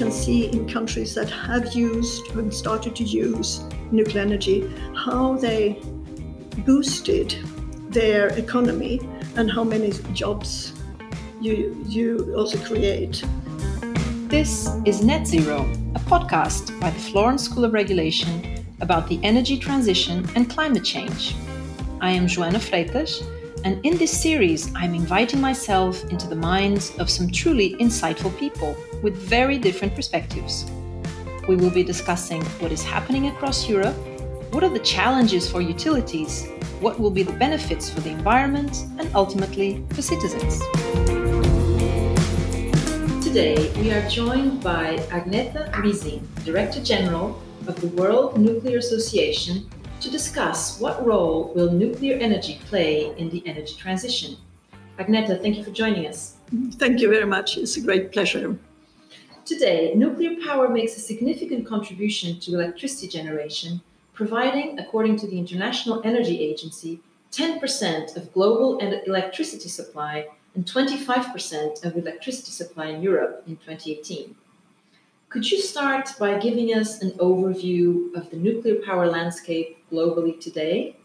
can see in countries that have used and started to use nuclear energy how they boosted their economy and how many jobs you, you also create. This is Net Zero, a podcast by the Florence School of Regulation about the energy transition and climate change. I am Joana Freitas, and in this series, I'm inviting myself into the minds of some truly insightful people with very different perspectives. We will be discussing what is happening across Europe, what are the challenges for utilities, what will be the benefits for the environment, and ultimately for citizens. Today, we are joined by Agneta Rising, Director General of the World Nuclear Association, to discuss what role will nuclear energy play in the energy transition. Agneta, thank you for joining us. Thank you very much. It's a great pleasure. Today, nuclear power makes a significant contribution to electricity generation, providing, according to the International Energy Agency, 10% of global electricity supply and 25% of electricity supply in Europe in 2018. Could you start by giving us an overview of the nuclear power landscape globally today?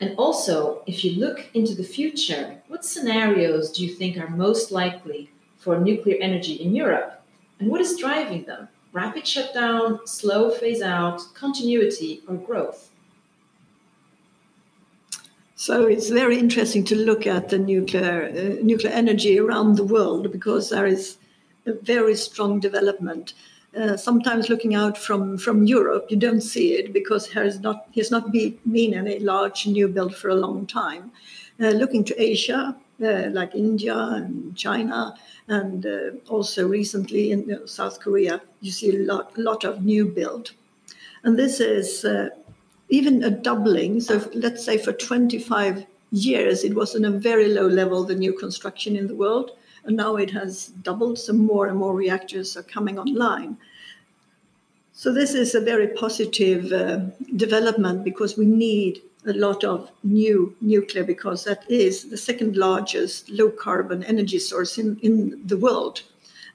And also, if you look into the future, what scenarios do you think are most likely for nuclear energy in Europe? And what is driving them? Rapid shutdown, slow phase out, continuity, or growth? So it's very interesting to look at the nuclear uh, nuclear energy around the world because there is a very strong development. Uh, sometimes looking out from, from Europe, you don't see it because there has not has not be, been any large new build for a long time. Uh, looking to Asia, uh, like India and China, and uh, also recently in you know, South Korea, you see a lot, lot of new build. And this is uh, even a doubling. So let's say for 25 years, it was in a very low level, the new construction in the world. And now it has doubled, so more and more reactors are coming online. So this is a very positive uh, development because we need a lot of new nuclear because that is the second largest low carbon energy source in, in the world.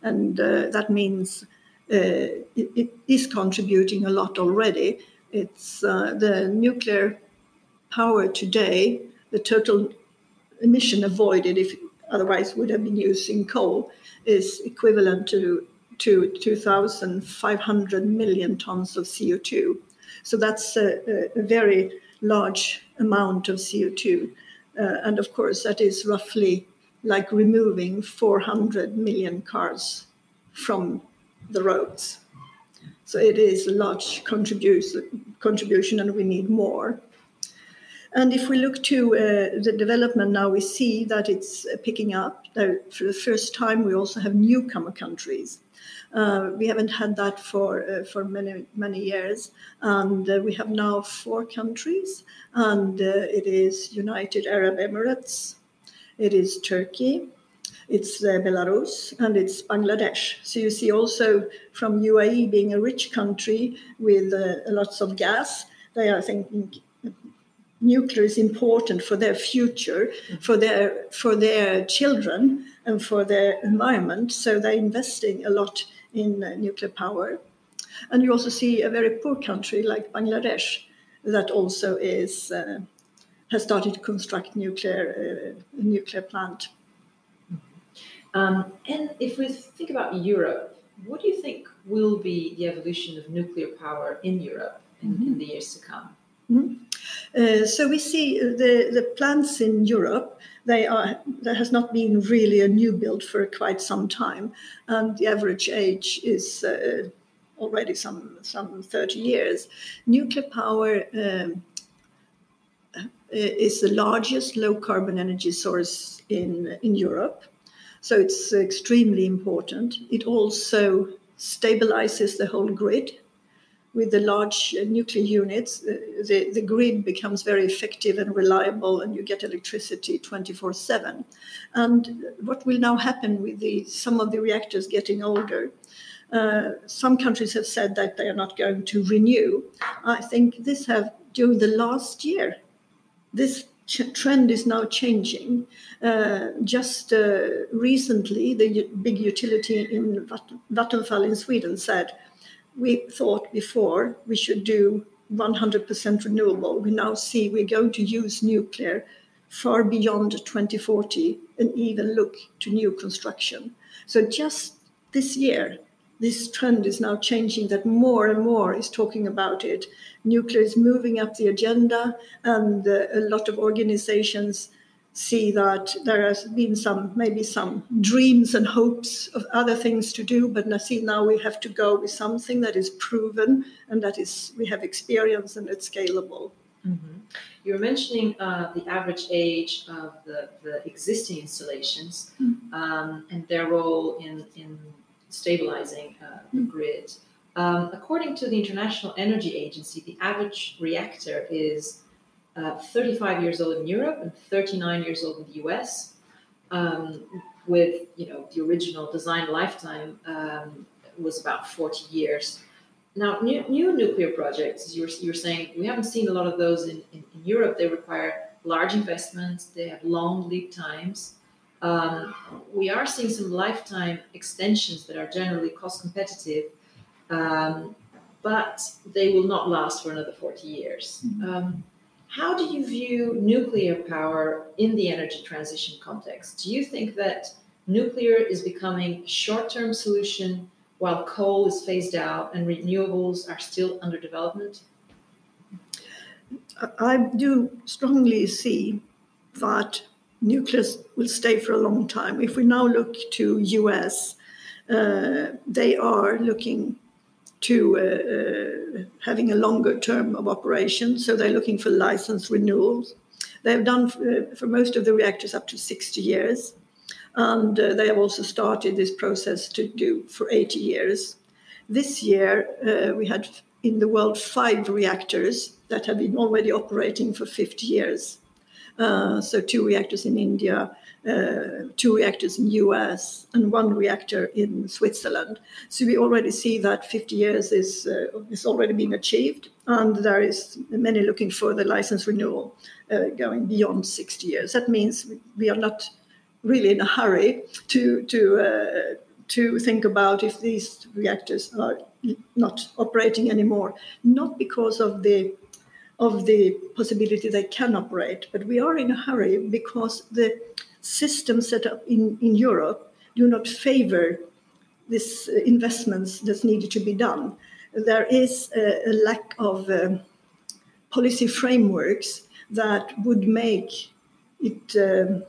And uh, that means uh, it, it is contributing a lot already it's uh, the nuclear power today, the total emission avoided if otherwise would have been using coal is equivalent to to 2,500 million tons of CO2. So that's a, a very large amount of CO2. Uh, and of course, that is roughly like removing 400 million cars from the roads. So it is a large contribution, and we need more. And if we look to uh, the development now, we see that it's uh, picking up. For the first time, we also have newcomer countries. Uh, we haven't had that for uh, for many many years, and uh, we have now four countries, and uh, it is United Arab Emirates, it is Turkey, it's uh, Belarus and it's Bangladesh. So you see also from UAE being a rich country with lots of gas, they are thinking nuclear is important for their future, for their for their children and for their environment. So they're investing a lot in uh, nuclear power. And you also see a very poor country like Bangladesh that also is uh, has started to construct nuclear uh, nuclear plant. Um, and if we think about Europe, what do you think will be the evolution of nuclear power in Europe in, mm-hmm. in the years to come? Mm-hmm. Uh, so we see the, the plants in Europe. They are there has not been really a new build for quite some time, and the average age is uh, already some some thirty years. Nuclear power. Um, is the largest low carbon energy source in, in Europe. So it's extremely important. It also stabilizes the whole grid. With the large nuclear units, the, the grid becomes very effective and reliable, and you get electricity 24 7. And what will now happen with the, some of the reactors getting older? Uh, some countries have said that they are not going to renew. I think this have during the last year, this ch- trend is now changing. Uh, just uh, recently, the u- big utility in Vat- Vattenfall in Sweden said, we thought before we should do 100% renewable. We now see we're going to use nuclear far beyond 2040 and even look to new construction. So just this year, this trend is now changing that more and more is talking about it. Nuclear is moving up the agenda, and uh, a lot of organizations see that there has been some maybe some dreams and hopes of other things to do but I see now we have to go with something that is proven and that is we have experience and it's scalable mm-hmm. you were mentioning uh, the average age of the, the existing installations mm-hmm. um, and their role in, in stabilizing uh, the mm-hmm. grid um, according to the international energy agency the average reactor is uh, 35 years old in Europe and 39 years old in the US, um, with you know the original design lifetime um, was about 40 years. Now, new, new nuclear projects, as you were, you were saying, we haven't seen a lot of those in, in, in Europe. They require large investments, they have long lead times. Um, we are seeing some lifetime extensions that are generally cost competitive, um, but they will not last for another 40 years. Mm-hmm. How do you view nuclear power in the energy transition context? Do you think that nuclear is becoming a short term solution while coal is phased out and renewables are still under development? I do strongly see that nuclear will stay for a long time. If we now look to US, uh, they are looking to uh, uh, having a longer term of operation. So they're looking for license renewals. They've done for, uh, for most of the reactors up to 60 years. And uh, they have also started this process to do for 80 years. This year, uh, we had in the world five reactors that have been already operating for 50 years. Uh, so, two reactors in India, uh, two reactors in US and one reactor in Switzerland. So we already see that 50 years is, uh, is already being achieved, and there is many looking for the license renewal uh, going beyond 60 years. That means we are not really in a hurry to to uh, to think about if these reactors are not operating anymore, not because of the of the possibility they can operate, but we are in a hurry because the systems set up in, in Europe do not favor these uh, investments that's needed to be done. There is a, a lack of uh, policy frameworks that would make it uh,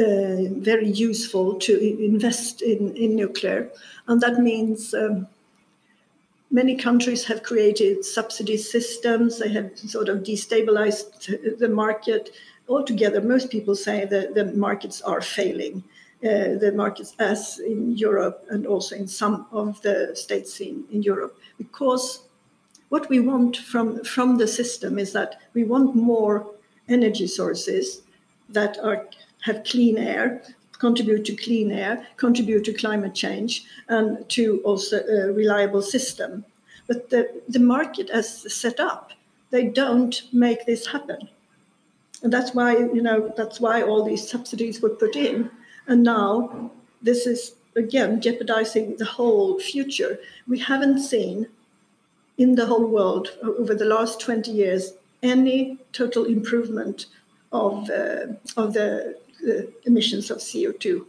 uh, very useful to invest in, in nuclear. And that means um, many countries have created subsidy systems, they have sort of destabilized the market altogether, most people say that the markets are failing. Uh, the markets, as in Europe and also in some of the states in, in Europe, because what we want from, from the system is that we want more energy sources that are, have clean air, contribute to clean air, contribute to climate change, and to also a reliable system. But the, the market as set up, they don't make this happen. And that's why, you know, that's why all these subsidies were put in. And now this is again jeopardizing the whole future. We haven't seen in the whole world over the last 20 years any total improvement of, uh, of the, the emissions of CO2.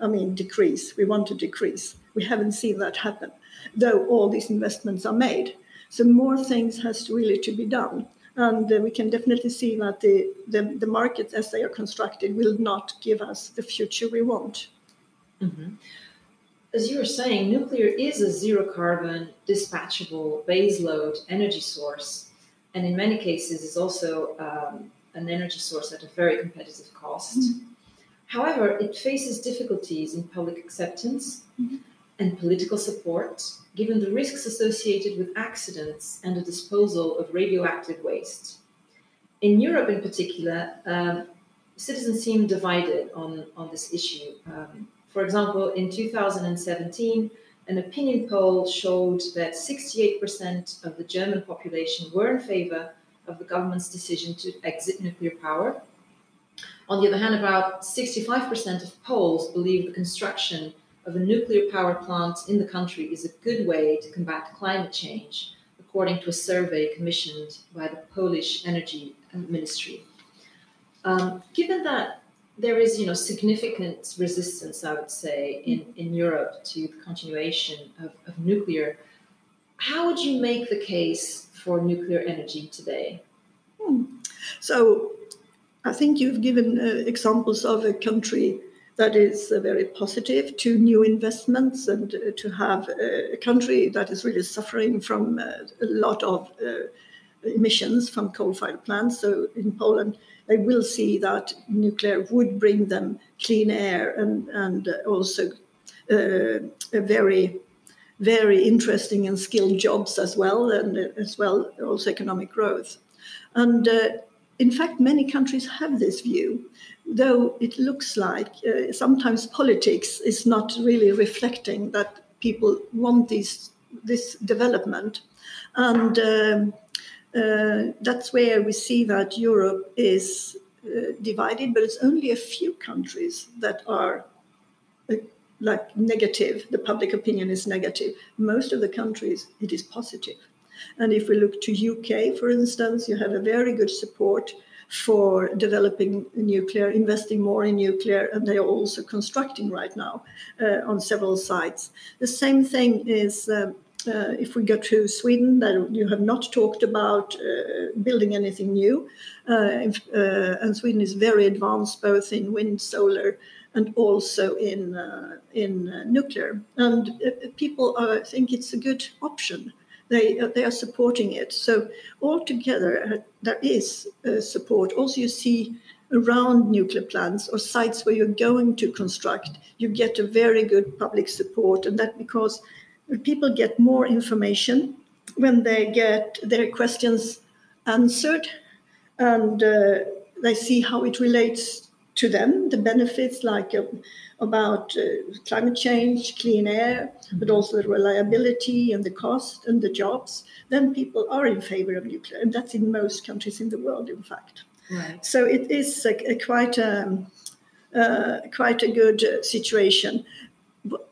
I mean, decrease. We want to decrease. We haven't seen that happen, though all these investments are made. So more things has really to be done and uh, we can definitely see that the, the, the, markets as they are constructed will not give us the future we want. Mm-hmm. As you were saying, nuclear is a zero carbon, dispatchable, baseload energy source, and in many cases is also um, an energy source at a very competitive cost. Mm-hmm. However, it faces difficulties in public acceptance mm-hmm. And political support given the risks associated with accidents and the disposal of radioactive waste. In Europe, in particular, um, citizens seem divided on, on this issue. Um, for example, in 2017, an opinion poll showed that 68% of the German population were in favor of the government's decision to exit nuclear power. On the other hand, about 65% of Poles believe the construction of a nuclear power plant in the country is a good way to combat climate change, according to a survey commissioned by the Polish Energy Ministry. Um, given that there is, you know, significant resistance, I would say, in, in Europe to the continuation of, of nuclear, how would you make the case for nuclear energy today? Hmm. So, I think you've given uh, examples of a country that is uh, very positive to new investments and uh, to have a country that is really suffering from uh, a lot of uh, emissions from coal-fired plants. So in Poland, they will see that nuclear would bring them clean air and and also uh, very very interesting and skilled jobs as well, and as well also economic growth. And uh, in fact, many countries have this view, though it looks like uh, sometimes politics is not really reflecting that people want these, this development. And um, uh, that's where we see that Europe is uh, divided, but it's only a few countries that are uh, like negative. The public opinion is negative. Most of the countries, it is positive. And if we look to UK, for instance, you have a very good support for developing nuclear, investing more in nuclear, and they are also constructing right now uh, on several sites. The same thing is. Um, uh, if we go to Sweden, that you have not talked about uh, building anything new, uh, if, uh, and Sweden is very advanced both in wind, solar, and also in uh, in uh, nuclear. And people think it's a good option they they are supporting it. So altogether, uh, there is uh, support. Also, you see around nuclear plants or sites where you're going to construct, you get a very good public support, and that because people get more information when they get their questions answered, and uh, they see how it relates to them, the benefits like. Uh, about uh, climate change, clean air, mm-hmm. but also the reliability and the cost and the jobs, then people are in favor of nuclear. And that's in most countries in the world, in fact. Right. So it is a, a quite, a, um, uh, quite a good uh, situation. But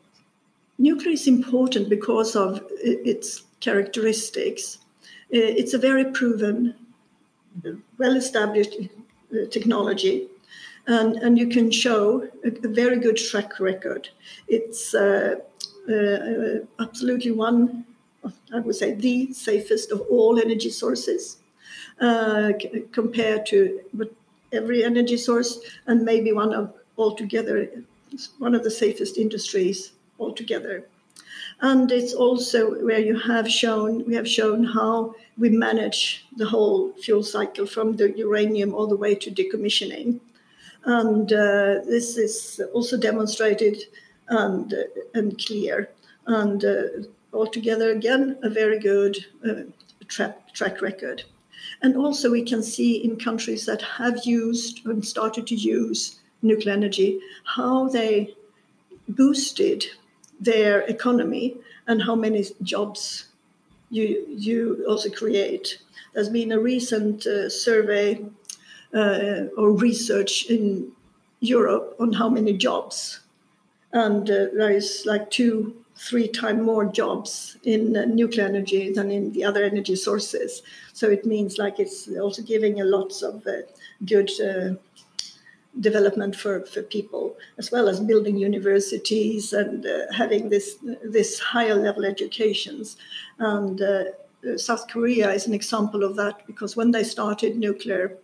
nuclear is important because of its characteristics. It's a very proven, well established uh, technology and, and you can show a, a very good track record. It's uh, uh, absolutely one, I would say, the safest of all energy sources uh, c- compared to every energy source, and maybe one of altogether one of the safest industries altogether. And it's also where you have shown we have shown how we manage the whole fuel cycle from the uranium all the way to decommissioning. And uh, this is also demonstrated and, uh, and clear. And uh, altogether, again, a very good track, track record. And also, we can see in countries that have used and started to use nuclear energy how they boosted their economy and how many jobs you, you also create. There's been a recent uh, survey uh, or research in Europe on how many jobs. And uh, there is like two, three times more jobs in uh, nuclear energy than in the other energy sources. So it means like it's also giving a lots of uh, good uh, development for, for people, as well as building universities and uh, having this this higher level educations. And South Korea is an example of that because when they started nuclear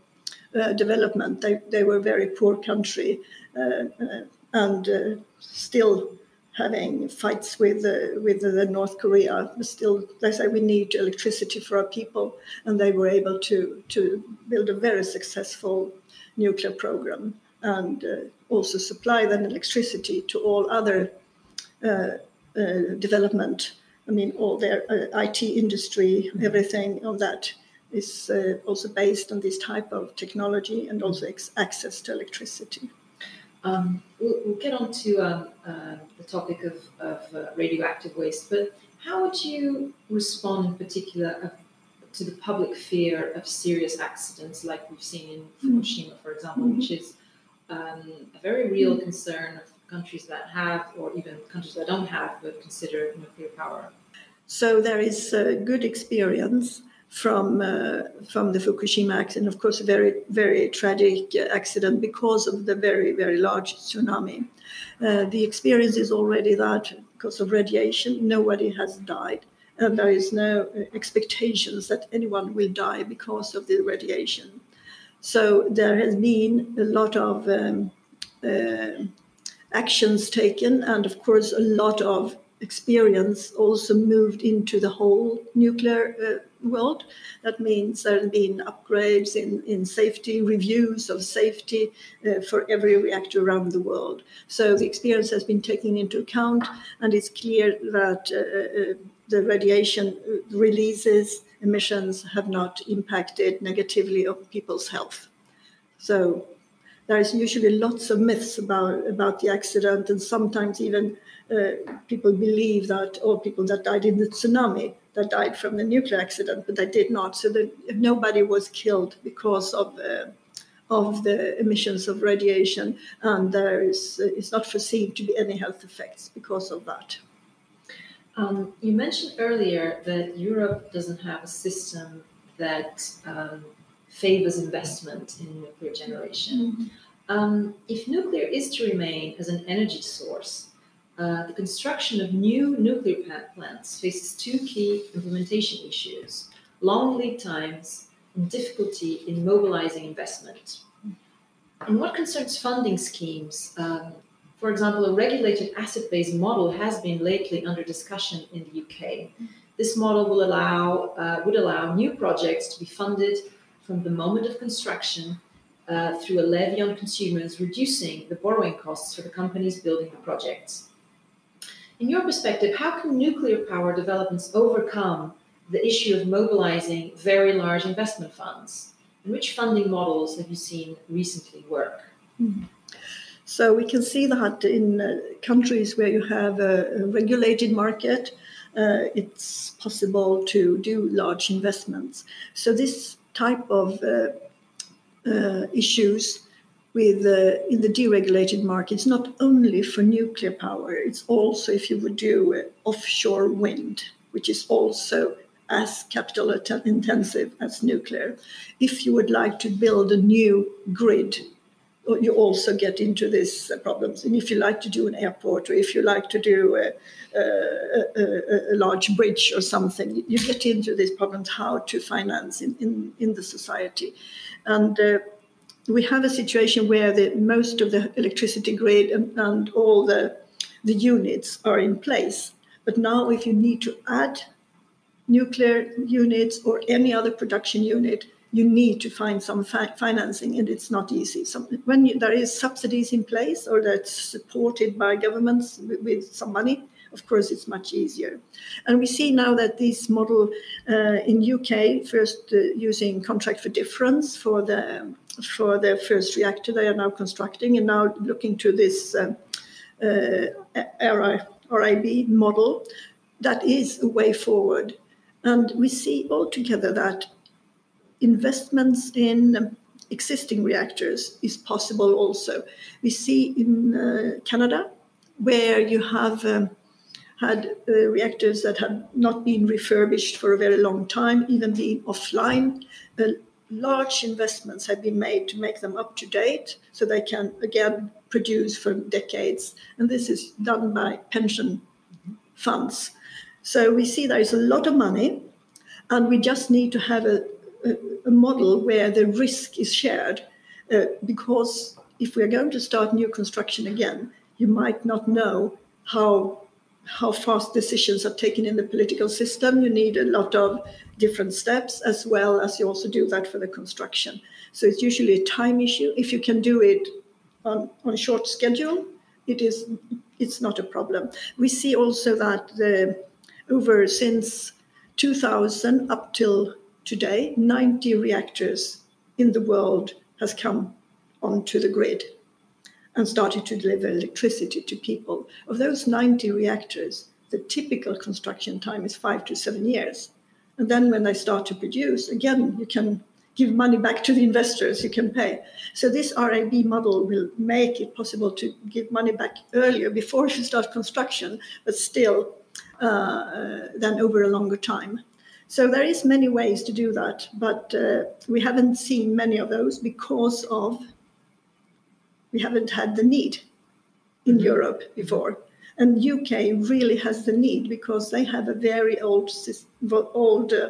uh, development. They, they were a very poor country uh, uh, and still having fights with with the North Korea. Still, they say we need electricity for our people, and they were able to to build a very successful nuclear program and uh, also supply then electricity to all other uh, uh, development. I mean, all their IT industry, everything of that is uh, also based on this type of technology and also ex- access to electricity. Um, we'll, we'll, get on to um, uh, the topic of, of uh, radioactive waste, but how would you respond in particular to the public fear of serious accidents like we've seen in mm-hmm. Fukushima, for example, mm-hmm. which is um, a very real mm-hmm. concern of countries that have, or even countries that don't have, but consider nuclear power. So there is a good experience from uh, from the Fukushima accident. Of course, a very very tragic accident because of the very very large tsunami. Uh, the experience is already that because of radiation, nobody has died, and there is no expectations that anyone will die because of the radiation. So there has been a lot of um, uh, actions taken, and of course, a lot of experience also moved into the whole nuclear uh, world. That means there have been upgrades in, in safety, reviews of safety uh, for every reactor around the world. So the experience has been taken into account, and it's clear that uh, uh the radiation releases, emissions have not impacted negatively on people's health. So there is usually lots of myths about, about the accident, and sometimes even uh, people believe that all people that died in the tsunami that died from the nuclear accident, but they did not. So that nobody was killed because of uh, of the emissions of radiation, and there is uh, it's not foreseen to be any health effects because of that. Um, you mentioned earlier that Europe doesn't have a system that um, favors investment in nuclear generation. Mm-hmm. Um, if nuclear is to remain as an energy source, uh, the construction of new nuclear plants faces two key implementation issues long lead times and difficulty in mobilizing investment. And what concerns funding schemes, um, for example, a regulated asset based model has been lately under discussion in the UK. This model will allow, uh, would allow new projects to be funded from the moment of construction uh, through a levy on consumers, reducing the borrowing costs for the companies building the projects. In your perspective, how can nuclear power developments overcome the issue of mobilizing very large investment funds? And which funding models have you seen recently work? Mm-hmm. So we can see that in uh, countries where you have a, a regulated market, uh, it's possible to do large investments. So this type of uh, uh issues with uh, in the deregulated markets, not only for nuclear power, it's also if you would do uh, offshore wind, which is also as capital intensive as nuclear. If you would like to build a new grid, you also get into these uh, problems. And if you like to do an airport, or if you like to do a, a, a, a large bridge or something, you get into these problems how to finance in, in, in the society. And uh, we have a situation where the, most of the electricity grid and, and all the, the units are in place. But now, if you need to add nuclear units or any other production unit, you need to find some fi- financing, and it's not easy. Some, when you, there is subsidies in place or that's supported by governments with, with, some money, of course, it's much easier. And we see now that this model uh, in UK, first uh, using contract for difference for the for their first reactor they are now constructing, and now looking to this uh, uh, RAB model, that is a way forward. And we see altogether that investments in existing reactors is possible also. We see in uh, Canada, where you have um, had uh, reactors that had not been refurbished for a very long time, even being offline, uh, large investments have been made to make them up to date so they can again produce for decades. And this is done by pension funds. So we see there is a lot of money, and we just need to have a, a, a model where the risk is shared. Uh, because if we're going to start new construction again, you might not know how how fast decisions are taken in the political system. You need a lot of different steps as well as you also do that for the construction. So it's usually a time issue. If you can do it on, on a short schedule, it is it's not a problem. We see also that the over since 2000 up till today, 90 reactors in the world has come onto the grid and started to deliver electricity to people. Of those 90 reactors, the typical construction time is five to seven years. And then when they start to produce, again, you can give money back to the investors, you can pay. So this RAB model will make it possible to give money back earlier before you start construction, but still uh, than over a longer time. So there is many ways to do that, but uh, we haven't seen many of those because of we haven't had the need in mm-hmm. Europe before. And UK really has the need because they have a very old old uh,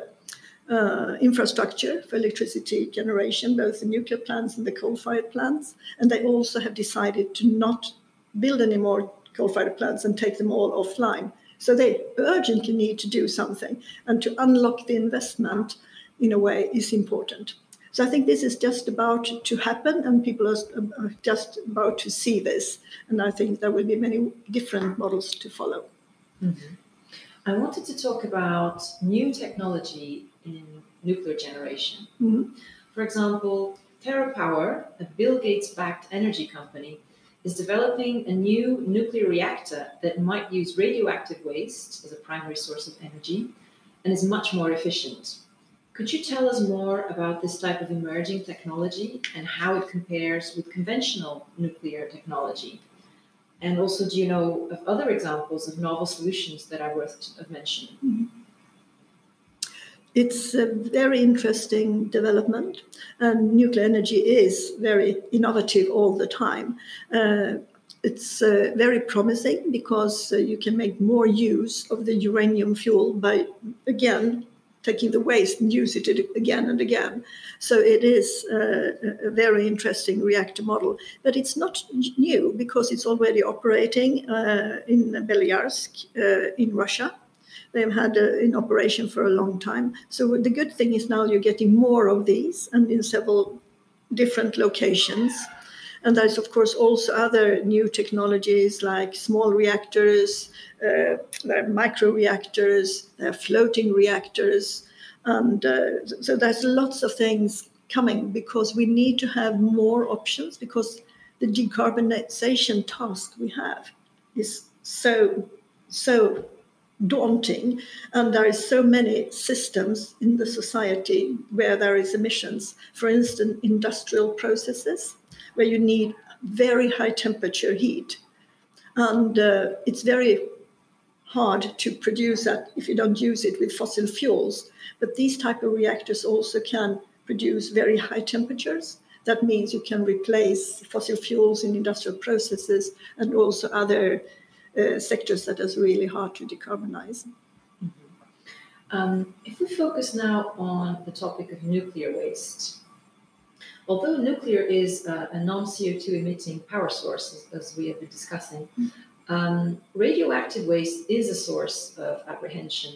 uh, infrastructure for electricity generation, both the nuclear plants and the coal-fired plants, and they also have decided to not build any more coal-fired plants and take them all offline. So they urgently need to do something, and to unlock the investment in a way is important. So I think this is just about to happen, and people are just about to see this. And I think there will be many different models to follow. Mm-hmm. I wanted to talk about new technology in nuclear generation. Mm-hmm. For example, TerraPower, a Bill Gates backed energy company, is developing a new nuclear reactor that might use radioactive waste as a primary source of energy and is much more efficient. Could you tell us more about this type of emerging technology and how it compares with conventional nuclear technology? And also, do you know of other examples of novel solutions that are worth of mentioning? Mm-hmm. It's a very interesting development, and nuclear energy is very innovative all the time. Uh, it's uh, very promising because uh, you can make more use of the uranium fuel by, again, taking the waste and use it again and again. So it is uh, a very interesting reactor model, but it's not new because it's already operating uh, in Beloyarsk uh, in Russia They've had in operation for a long time. So the good thing is now you're getting more of these and in several different locations. And there's, of course, also other new technologies like small reactors, uh, micro reactors, floating reactors. And uh, so there's lots of things coming because we need to have more options because the decarbonization task we have is so, so daunting. And there is so many systems in the society where there is emissions. For instance industrial processes where you need very high temperature heat. And uh, it's very hard to produce that if you don't use it with fossil fuels. But these type of reactors also can produce very high temperatures. That means you can replace fossil fuels in industrial processes and also other uh, sectors that is really hard to decarbonize. Um, if we focus now on the topic of nuclear waste, although nuclear is a non CO2 emitting power source, as, as, we have been discussing, um, radioactive waste is a source of apprehension.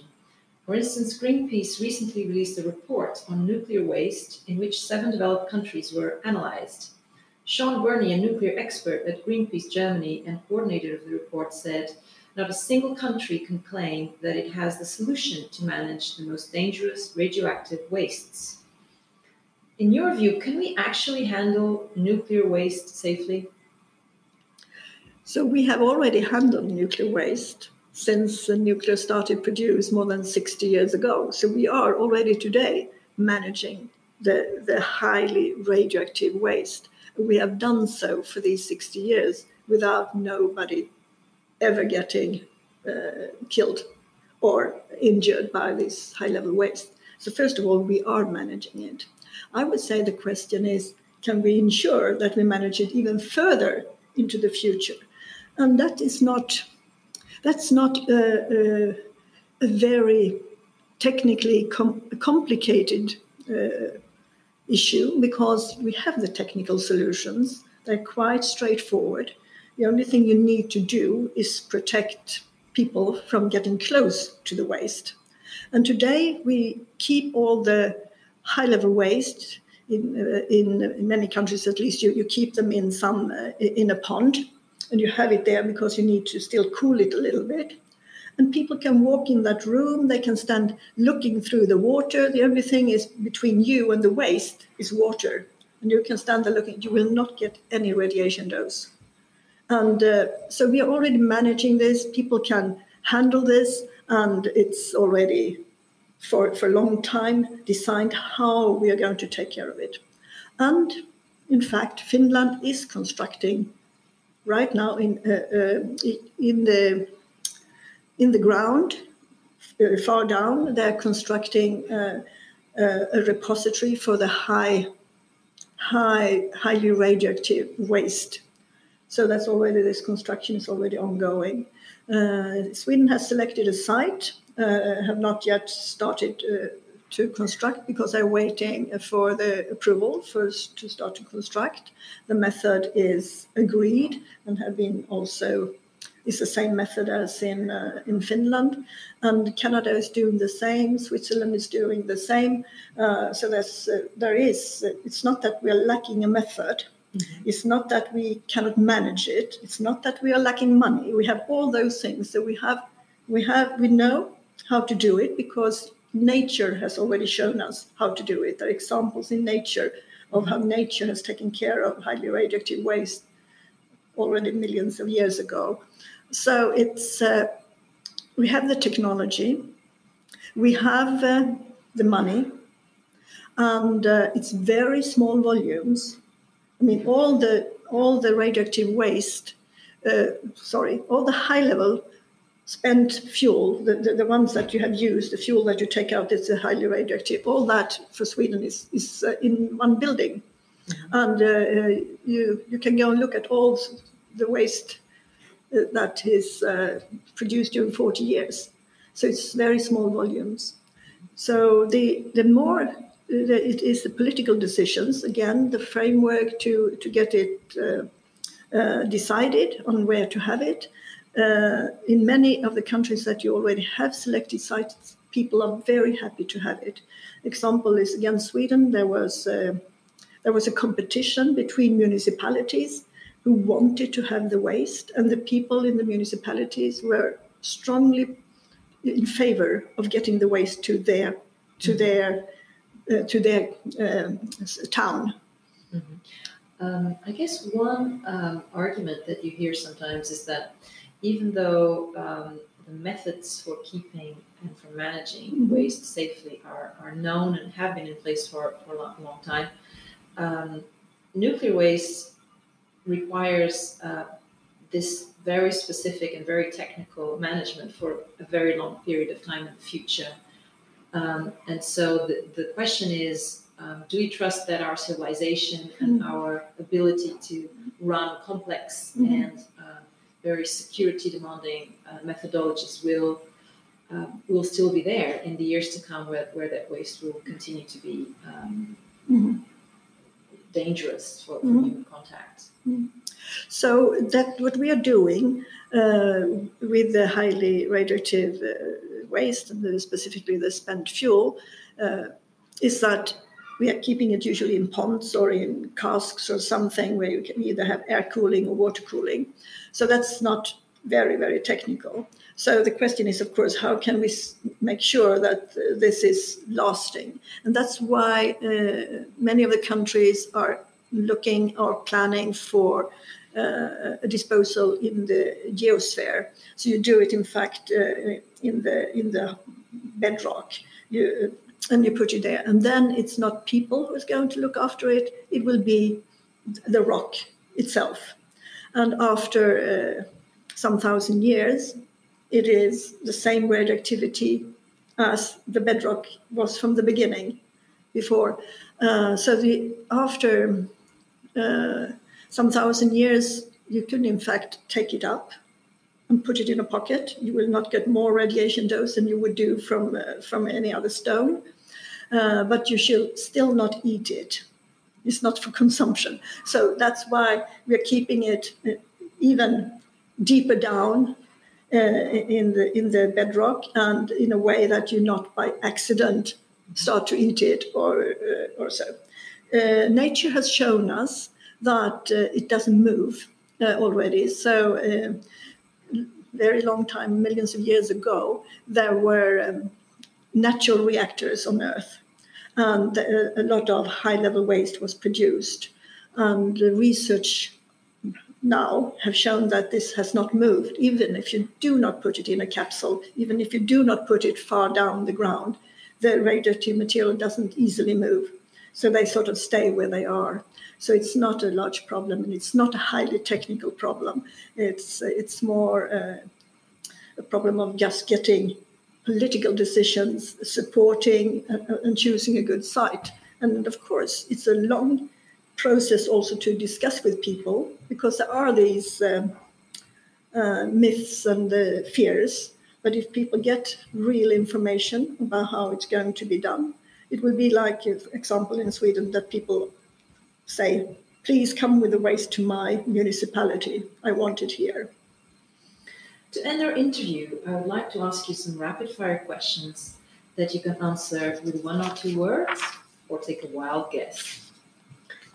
For instance, Greenpeace recently released a report on nuclear waste in which seven developed countries were analyzed. Shaun Burnie, a nuclear expert at Greenpeace Germany and coordinator of the report, said not a single country can claim that it has the solution to manage the most dangerous radioactive wastes. In your view, can we actually handle nuclear waste safely? So, we have already handled nuclear waste since the nuclear started produced more than 60 years ago. So, we are already today managing the, the highly radioactive waste we have done so for these 60 years without nobody ever getting uh, killed or injured by this high level waste. So, first of all, we are managing it. I would say the question is can we ensure that we manage it even further into the future? And that is not, that's not a, a, a very technically com- complicated uh, issue because we have the technical solutions. They're quite straightforward. The only thing you need to do is protect people from getting close to the waste. And today we keep all the high level waste in, uh, in many countries at least you, you keep them in some uh, in a pond and you have it there because you need to still cool it a little bit and people can walk in that room they can stand looking through the water. The only thing is between you and the waste is water. And you can stand there looking you will not get any radiation dose. And uh, so we are already managing this. People can handle this. And it's already for, for a long time designed how we are going to take care of it. And in fact, Finland is constructing right now in, uh, uh, in, the, in the ground, uh, far down, they're constructing uh, uh, a repository for the high, high, highly radioactive waste. So that's already, this construction is already ongoing. Uh, Sweden has selected a site, have not yet started to construct because they're waiting for the approval first to start to construct. The method is agreed and have been also is the same method as in uh, in Finland, and Canada is doing the same. Switzerland is doing the same. Uh, so there's uh, there is. It's not that we are lacking a method. Mm-hmm. It's not that we cannot manage it. It's not that we are lacking money. We have all those things. So we have we have we know how to do it because nature has already shown us how to do it. There are examples in nature of how nature has taken care of highly radioactive waste already millions of years ago. So it's uh, we have the technology, we have uh, the money, and uh, it's very small volumes. I mean, all the all the radioactive waste, uh, sorry, all the high level spent fuel, the, the, the, ones that you have used, the fuel that you take out is highly radioactive. All that for Sweden is, is uh, in one building. Mm-hmm. And uh, you, you can go and look at all the waste uh, that is uh, produced during 40 years. So it's very small volumes. So the, the more uh, it is the political decisions, again, the framework to, to get it uh, uh, decided on where to have it, uh, in many of the countries that you already have selected sites, people are very happy to have it. Example is again Sweden. There was a, there was a competition between municipalities who wanted to have the waste, and the people in the municipalities were strongly in favor of getting the waste to their to mm-hmm. their uh, to their uh, town. Mm-hmm. Um, I guess one um, argument that you hear sometimes is that even though um, the methods for keeping and for managing mm-hmm. waste safely are, are known and have been in place for, for a long, long time, um, nuclear waste requires uh, this very specific and very technical management for a very long period of time in the future. Um, and so the, the question is um, do we trust that our civilization and mm-hmm. our ability to run complex mm-hmm. and very security demanding uh, methodologies will uh, will still be there in the years to come where, where that waste will continue to be um, mm-hmm. Dangerous for, for mm-hmm. human contact. Mm-hmm. So that what we are doing uh, with the highly radioactive uh, waste and specifically the spent fuel uh, is that we are keeping it usually in ponds or in casks or something where you can either have air cooling or water cooling. So that's not very, very technical. So the question is, of course, how can we make sure that uh, this is lasting? And that's why uh, many of the countries are looking or planning for uh, a disposal in the geosphere. So you do it, in fact, uh, in the in the bedrock. You, and you put it there, and then it's not people who's going to look after it; it will be the rock itself. And after uh, some thousand years, it is the same radioactivity as the bedrock was from the beginning before. Uh, so the, after uh, some thousand years, you can in fact take it up and put it in a pocket. You will not get more radiation dose than you would do from uh, from any other stone, uh, but you should still not eat it it's not for consumption. So that's why we're keeping it uh, even deeper down uh, in the in the bedrock and in a way that you not by accident start to eat it or uh, or so. Uh, nature has shown us that uh, it doesn't move uh, already. So very long time, millions of years ago, there were um, natural reactors on Earth and a lot of high level waste was produced. And the research now have shown that this has not moved, even if you do not put it in a capsule, even if you do not put it far down the ground. the radioactive material doesn't easily move. So they sort of stay where they are. So it's not a large problem, and it's not a highly technical problem. It's it's more uh, a problem of just getting political decisions, supporting uh, and choosing a good site. And of course, it's a long process also to discuss with people because there are these um, uh, myths and uh, fears. But if people get real information about how it's going to be done, it will be like, for example, in Sweden, that people say, please come with the waste to my municipality. I want it here. To end our interview, I would like to ask you some rapid fire questions that you can answer with one or two words or take a wild guess.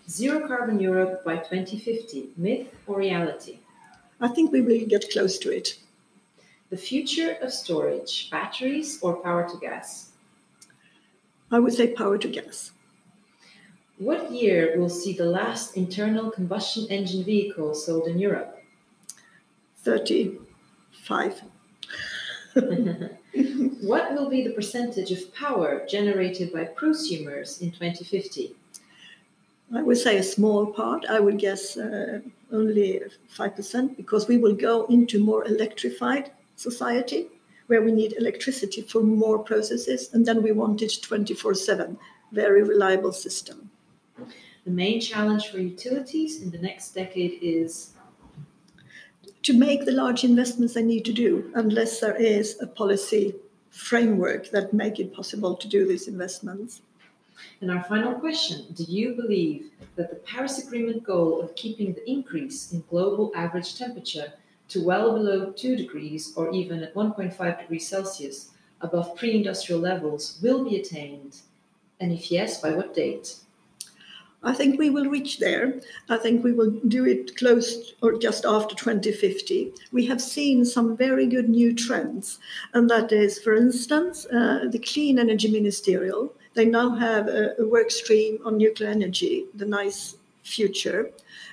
Zero carbon Europe by 2050, myth or reality? I think we will get close to it. The future of storage, batteries or power to gas? I would say power to gas. What year will see the last internal combustion engine vehicle sold in Europe? 35. what will be the percentage of power generated by prosumers in 2050? I would say a small part. I would guess uh, only 5% because we will go into more electrified society where we need electricity for more processes and then we want it 24/7 very reliable system. The main challenge for utilities in the next decade is to make the large investments they need to do unless there is a policy framework that make it possible to do these investments. And our final question Do you believe that the Paris Agreement goal of keeping the increase in global average temperature to well below 2 degrees or even at 1.5 degrees Celsius above pre industrial levels will be attained? And if yes, by what date? I think we will reach there. I think we will do it close or just after 2050. We have seen some very good new trends, and that is, for instance, uh, the Clean Energy Ministerial. They now have a, a work stream on nuclear energy, the NICE Future.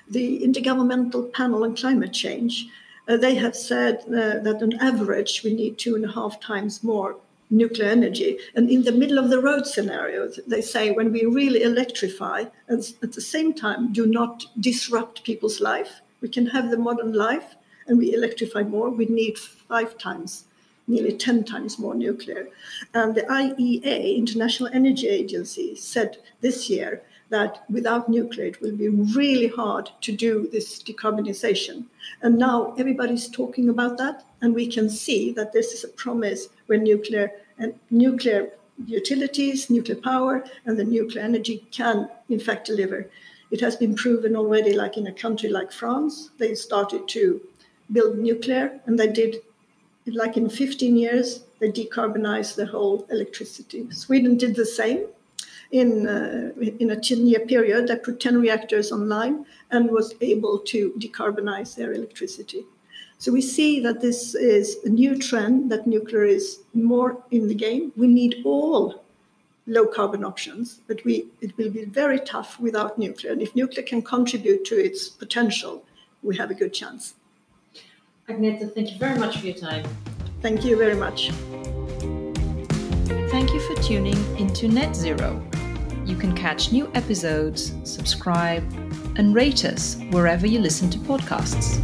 The Intergovernmental Panel on Climate Change. Uh, they have said uh, that on average we need two and a half times more nuclear energy. And in the middle of the road scenario, they say when we really electrify and at the same time do not disrupt people's life, we can have the modern life and we electrify more, we need five times, nearly 10 times more nuclear. And the IEA, International Energy Agency, said this year that without nuclear it will be really hard to do this decarbonization. And now everybody's talking about that, and we can see that this is a promise where nuclear and nuclear utilities, nuclear power, and the nuclear energy can in fact deliver. It has been proven already, like in a country like France, they started to build nuclear, and they did, like in 15 years, they decarbonized the whole electricity. Sweden did the same in, uh, in a 10 year period. They put 10 reactors online and was able to decarbonize their electricity. So we see that this is a new trend that nuclear is more in the game. We need all low carbon options, but we, it will be very tough without nuclear. And if nuclear can contribute to its potential, we have a good chance. Agneta, thank you very much for your time. Thank you very much. Thank you for tuning into Net Zero. You can catch new episodes, subscribe, and rate us wherever you listen to podcasts.